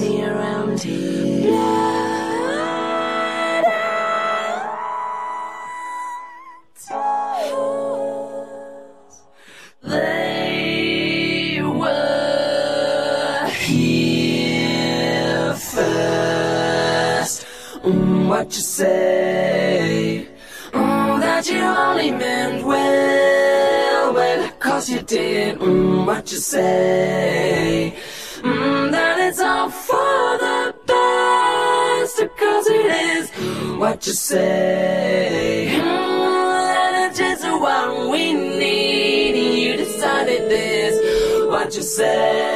me around here. They were here first. What you say? Mm, that you only meant well, well, cause you did mm, what you said. say, mm, just what we need. You decided this, what you say.